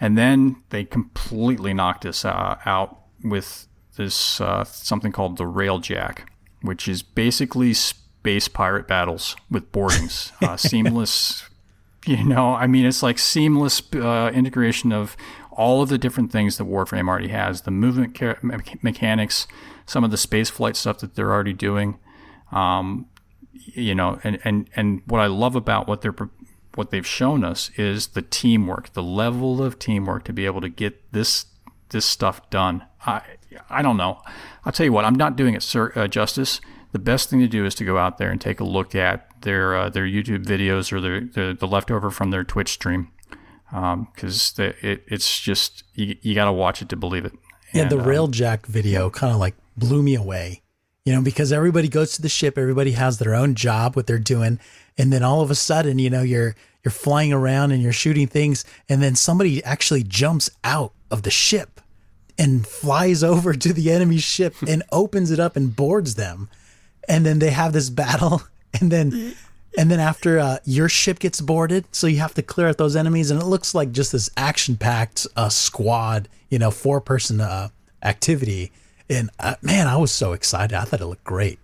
And then they completely knocked us uh, out with this uh, something called the Railjack, which is basically space pirate battles with boardings, uh, (laughs) seamless. (laughs) You know, I mean, it's like seamless uh, integration of all of the different things that Warframe already has, the movement mechanics, some of the space flight stuff that they're already doing. Um, you know, and, and, and what I love about what they're what they've shown us is the teamwork, the level of teamwork to be able to get this this stuff done. I I don't know. I'll tell you what. I'm not doing it sir, uh, justice. The best thing to do is to go out there and take a look at their uh, their YouTube videos or their, their the leftover from their Twitch stream. because um, it, it's just you, you got to watch it to believe it. Yeah, and, the um, Railjack video kind of like blew me away, you know, because everybody goes to the ship, everybody has their own job, what they're doing, and then all of a sudden, you know, you're you're flying around and you're shooting things, and then somebody actually jumps out of the ship and flies (laughs) over to the enemy ship and opens it up and boards them, and then they have this battle, and then and then after uh, your ship gets boarded, so you have to clear out those enemies, and it looks like just this action-packed uh, squad, you know, four-person uh, activity. And uh, man, I was so excited. I thought it looked great.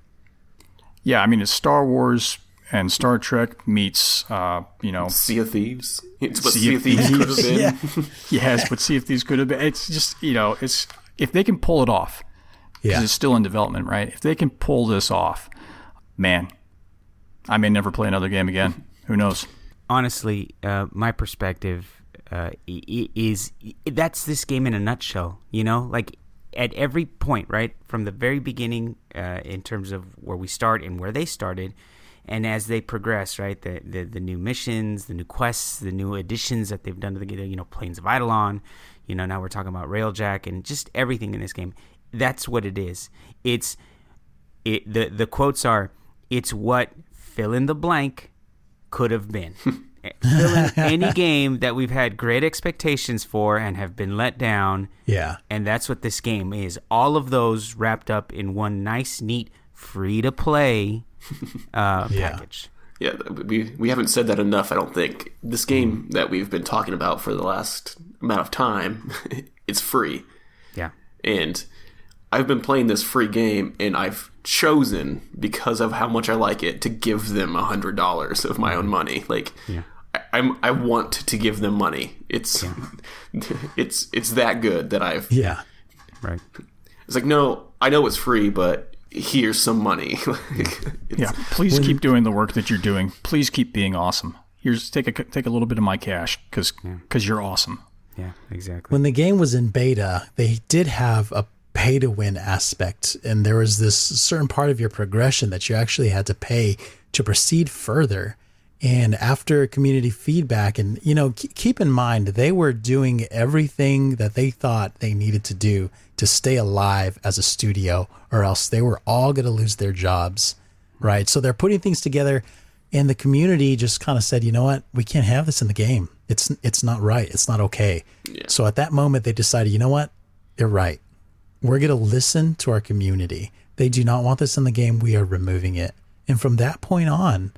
Yeah, I mean, it's Star Wars and Star Trek meets, uh, you know, Sea of Thieves. (laughs) It's what Sea, sea of Thieves, could have been. yeah. (laughs) yes, what Sea of Thieves could have been. It's just you know, it's if they can pull it off, because yeah. it's still in development, right? If they can pull this off, man, I may never play another game again. (laughs) Who knows? Honestly, uh, my perspective uh, is that's this game in a nutshell. You know, like at every point, right from the very beginning, uh, in terms of where we start and where they started, and as they progress, right, the, the the new missions, the new quests, the new additions that they've done to the game, you know, Plains of Eidolon, you know, now we're talking about Railjack and just everything in this game. That's what it is. It's it the the quotes are it's what fill in the blank could have been. (laughs) fill in any game that we've had great expectations for and have been let down. Yeah. And that's what this game is. All of those wrapped up in one nice, neat, free to play (laughs) uh, yeah. package. Yeah, we we haven't said that enough. I don't think this game that we've been talking about for the last amount of time, (laughs) it's free. Yeah, and I've been playing this free game, and I've chosen because of how much I like it to give them a hundred dollars of my own money. Like, yeah. I, am I want to give them money. It's yeah. (laughs) it's it's that good that I've yeah right. It's like no, I know it's free, but here's some money. (laughs) yeah, please keep doing the work that you're doing. Please keep being awesome. Here's take a take a little bit of my cash because because yeah. you're awesome. Yeah, exactly. When the game was in beta, they did have a pay to win aspect. And there was this certain part of your progression that you actually had to pay to proceed further. And after community feedback, and you know, keep in mind, they were doing everything that they thought they needed to do to stay alive as a studio, or else they were all going to lose their jobs, right? So they're putting things together, and the community just kind of said, you know what, we can't have this in the game. It's it's not right. It's not okay. Yeah. So at that moment, they decided, you know what, they're right. We're going to listen to our community. They do not want this in the game. We are removing it. And from that point on,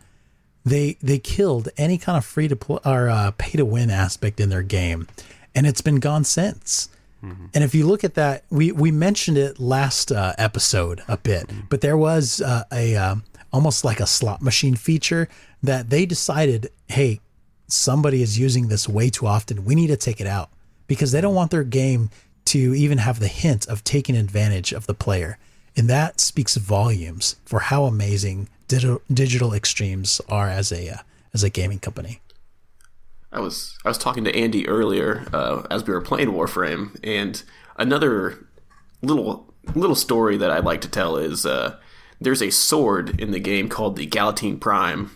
they they killed any kind of free to play or uh, pay to win aspect in their game, and it's been gone since. Mm-hmm. And if you look at that, we we mentioned it last uh, episode a bit, mm-hmm. but there was uh, a uh, almost like a slot machine feature that they decided, hey, somebody is using this way too often. We need to take it out because they don't want their game to even have the hint of taking advantage of the player. And that speaks volumes for how amazing digital, extremes are as a uh, as a gaming company. I was I was talking to Andy earlier uh, as we were playing Warframe, and another little little story that I'd like to tell is uh, there's a sword in the game called the Galatine Prime,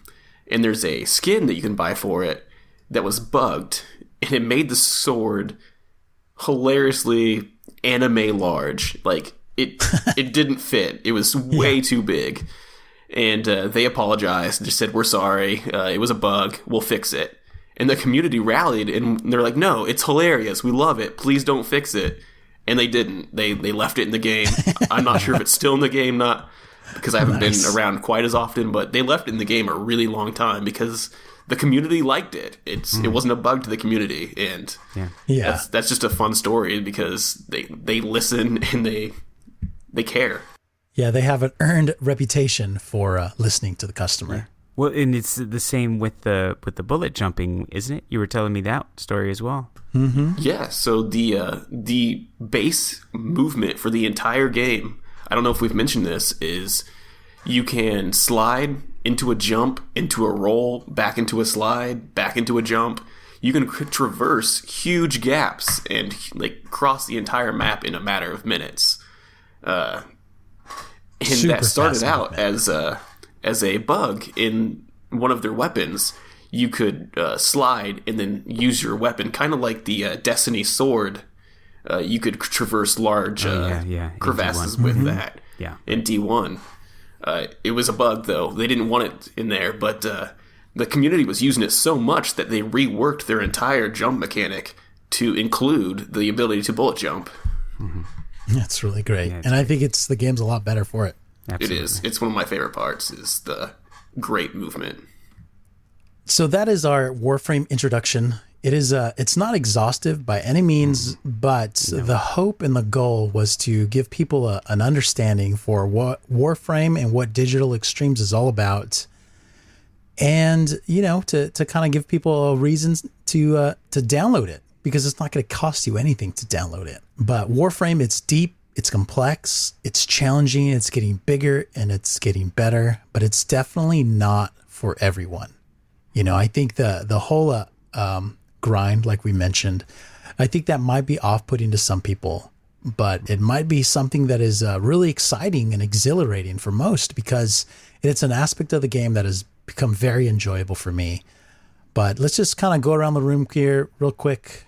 and there's a skin that you can buy for it that was bugged, and it made the sword hilariously anime large. Like it, (laughs) it didn't fit. It was way yeah. too big. And uh, they apologized and just said, "We're sorry. Uh, it was a bug. We'll fix it." And the community rallied, and they're like, "No, it's hilarious. We love it. Please don't fix it." And they didn't. They they left it in the game. (laughs) I'm not sure if it's still in the game, not because I haven't nice. been around quite as often, but they left it in the game a really long time because the community liked it. It's mm. it hmm. wasn't a bug to the community, and yeah, yeah, that's, that's just a fun story because they they listen (laughs) and they they care. Yeah, they have an earned reputation for uh, listening to the customer. Yeah. Well, and it's the same with the with the bullet jumping, isn't it? You were telling me that story as well. Mm-hmm. Yeah. So the uh, the base movement for the entire game, I don't know if we've mentioned this, is you can slide into a jump, into a roll, back into a slide, back into a jump. You can traverse huge gaps and like cross the entire map in a matter of minutes. Uh, and Super that started out as a as a bug in one of their weapons. you could uh, slide and then use your weapon, kind of like the uh, Destiny sword. Uh, you could traverse large Oh, uh, yeah, yeah, crevasses D1. with that. Yeah. in D1. Uh, it was a bug though; they didn't want it in there, but uh, the community was using it so much that they reworked their entire jump mechanic to include the ability to bullet jump. That's really great. and I think it's the game's a lot better for it. Absolutely. It is. It's one of my favorite parts. Is the great movement. So that is our Warframe introduction. It is uh it's not exhaustive by any means, but the hope and the goal was to give people a, an understanding for what Warframe and what Digital Extremes is all about. And, you know, to to kind of give people a reason to uh to download it because it's not going to cost you anything to download it. But Warframe it's deep, it's complex, it's challenging, it's getting bigger and it's getting better, but it's definitely not for everyone. You know, I think the the whole uh, um, grind, like we mentioned, I think that might be off putting to some people, but it might be something that is uh, really exciting and exhilarating for most because it's an aspect of the game that has become very enjoyable for me. But let's just kind of go around the room here real quick.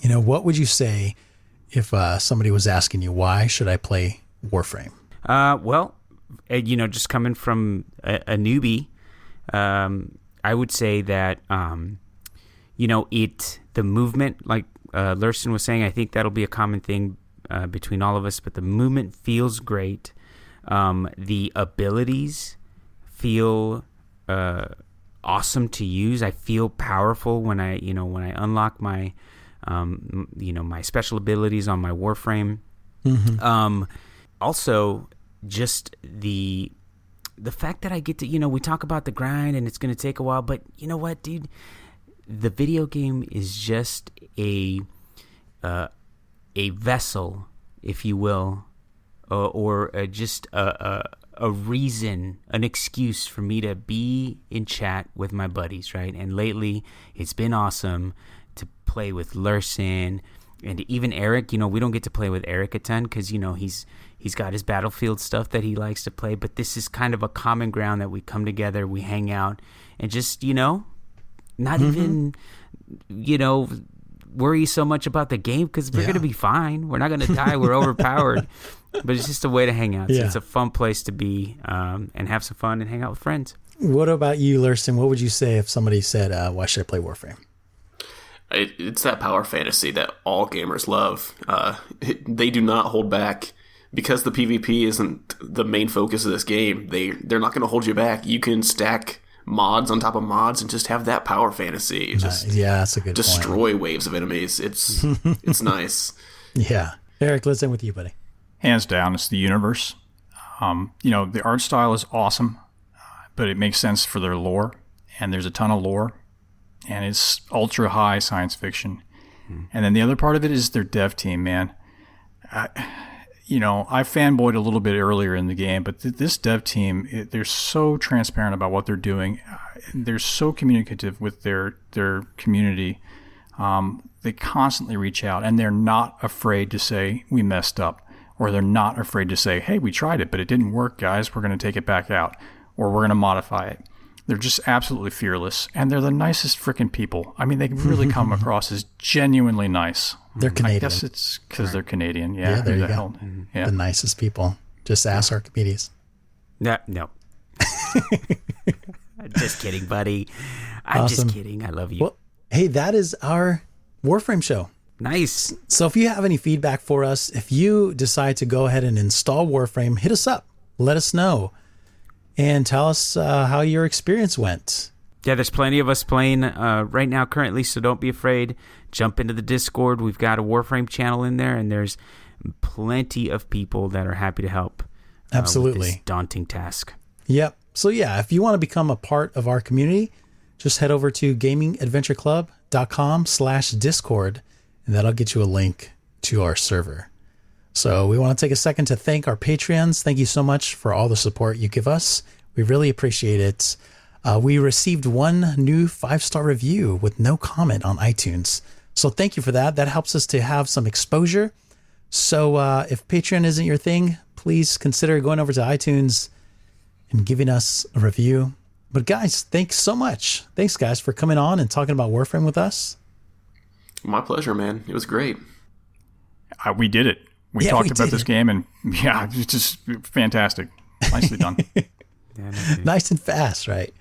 You know, what would you say if uh, somebody was asking you why should I play Warframe? Uh, well, uh, you know, just coming from a, a newbie, um, I would say that um, you know it the movement, like uh, Lurston was saying, I think that'll be a common thing uh, between all of us. But the movement feels great. Um, the abilities feel uh, awesome to use. I feel powerful when I you know when I unlock my um, you know my special abilities on my Warframe. Um, also, just the the fact that I get to you know we talk about the grind and it's going to take a while, but you know what, dude, the video game is just a uh, a vessel, if you will, uh, or uh, just a, a a reason, an excuse for me to be in chat with my buddies, right? And lately, it's been awesome to play with Lurson and even Eric. You know, we don't get to play with Eric a ton because you know he's he's got his battlefield stuff that he likes to play. But this is kind of a common ground that we come together, we hang out, and just you know, not even you know worry so much about the game because we're Yeah. gonna be fine. We're not gonna die. We're overpowered. (laughs) But it's just a way to hang out. So it's a fun place to be um, and have some fun and hang out with friends. What about you, Lurston? What would you say if somebody said, uh, "Why should I play Warframe"? It, it's that power fantasy that all gamers love. Uh, it- they do not hold back because the PvP isn't the main focus of this game. They they're not going to hold you back. You can stack mods on top of mods and just have that power fantasy. Just Yeah, that's a good point. destroy waves of enemies. It's (laughs) it's nice. Yeah, Eric, let's end with you, buddy. Hands down, it's the universe. Um, you know, the art style is awesome, uh, but it makes sense for their lore, and there's a ton of lore, and it's ultra high science fiction. And then the other part of it is their dev team, man. I, you know, I fanboyed a little bit earlier in the game, but th- this dev team, it, they're so transparent about what they're doing. Uh, They're so communicative with their their community. Um, they constantly reach out, and they're not afraid to say we messed up, or they're not afraid to say, "Hey, we tried it, but it didn't work, guys. We're going to take it back out, or we're going to modify it." They're just absolutely fearless, and they're the nicest freaking people. I mean, they really come (laughs) across as genuinely nice. They're Canadian. I guess it's because they're Canadian. Yeah, Yeah, there you the go. hell- mm. Yeah. The nicest people. Just ask Archimedes. No, no. (laughs) just kidding, buddy. I'm Awesome. just kidding. I love you. Well, hey, that is our Warframe show. nice. So if you have any feedback for us, if you decide to go ahead and install Warframe, hit us up. Let us know. And tell us uh, how your experience went. Yeah, there's plenty of us playing uh, right now currently, so don't be afraid. Jump into the Discord. We've got a Warframe channel in there, and there's plenty of people that are happy to help. uh, with Absolutely. this daunting task. Yep. So yeah, if you want to become a part of our community, just head over to gamingadventureclub.com slash discord, and that'll get you a link to our server. So we want to take a second to thank our Patreons. Thank you so much for all the support you give us. We really appreciate it. Uh, we received one new five star review with no comment on iTunes. So thank you for that. That helps us to have some exposure. So uh, if Patreon isn't your thing, please consider going over to iTunes and giving us a review. but guys, thanks so much. Thanks, guys, for coming on and talking about Warframe with us. My pleasure, man. It was great. Uh, we did it. We yeah, talked we about this game, and (laughs) yeah, it's just fantastic. Nicely done. (laughs) yeah, nice and fast, right?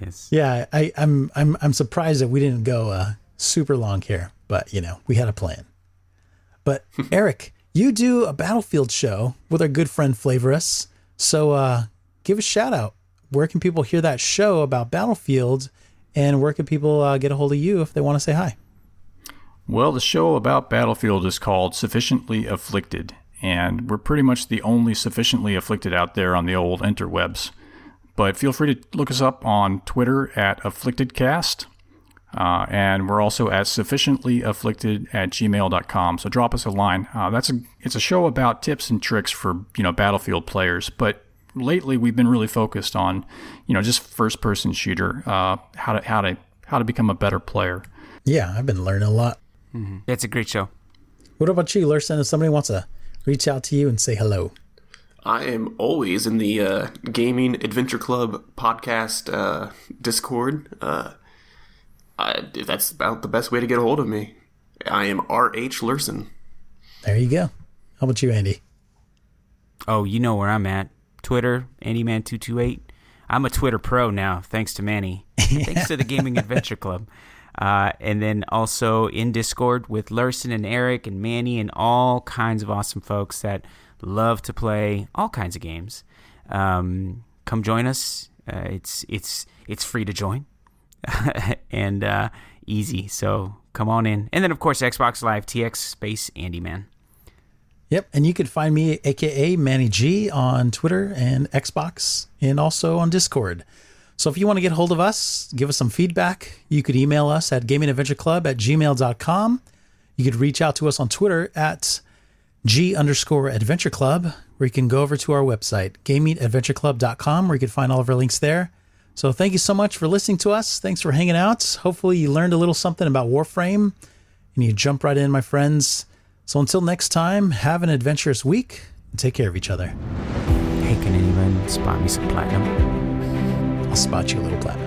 Yes. Yeah, I, am I'm, I'm I'm surprised that we didn't go uh, super long here, but you know we had a plan. But (laughs) Eric, you do a Battlefield show with our good friend Flavorus, so uh, give a shout out. Where can people hear that show about Battlefield, and where can people uh, get a hold of you if they want to say hi? Well, the show about Battlefield is called Sufficiently Afflicted, and we're pretty much the only sufficiently afflicted out there on the old interwebs. But feel free to look us up on Twitter at AfflictedCast, uh, and we're also at sufficientlyafflicted at gmail.com. So drop us a line. Uh, that's a it's a show about tips and tricks for you know Battlefield players, but lately we've been really focused on you know just first person shooter, uh, how to how to how to become a better player. Yeah, I've been learning a lot. Mm-hmm. It's a great show. What about you, Larson? If somebody wants to reach out to you and say hello, I am always in the uh, Gaming Adventure Club podcast uh, Discord. Uh, I, that's about the best way to get a hold of me. I am R.H. Lurson. There you go. How about you, Andy? Oh, you know where I'm at. Twitter, AndyMan228. I'm a Twitter pro now, thanks to Manny. (laughs) thanks to the Gaming Adventure Club. Uh, and then also in Discord with Larson and Eric and Manny and all kinds of awesome folks that love to play all kinds of games. Um, come join us. Uh, it's it's it's free to join (laughs) and uh, easy. So come on in. And then of course Xbox Live TX Space Andy Man. Yep, and you can find me, aka Manny G, on Twitter and Xbox, and also on Discord. So if you want to get hold of us, give us some feedback, you could email us at gamingadventureclub at gmail.com. You could reach out to us on Twitter at G underscore adventure club, where you can go over to our website, gamingadventureclub.com, where you can find all of our links there. So thank you so much for listening to us. Thanks for hanging out. Hopefully you learned a little something about Warframe and you jump right in, my friends. So until next time, have an adventurous week and take care of each other. Hey, can anyone spot me some platinum? Spot you a little Andy.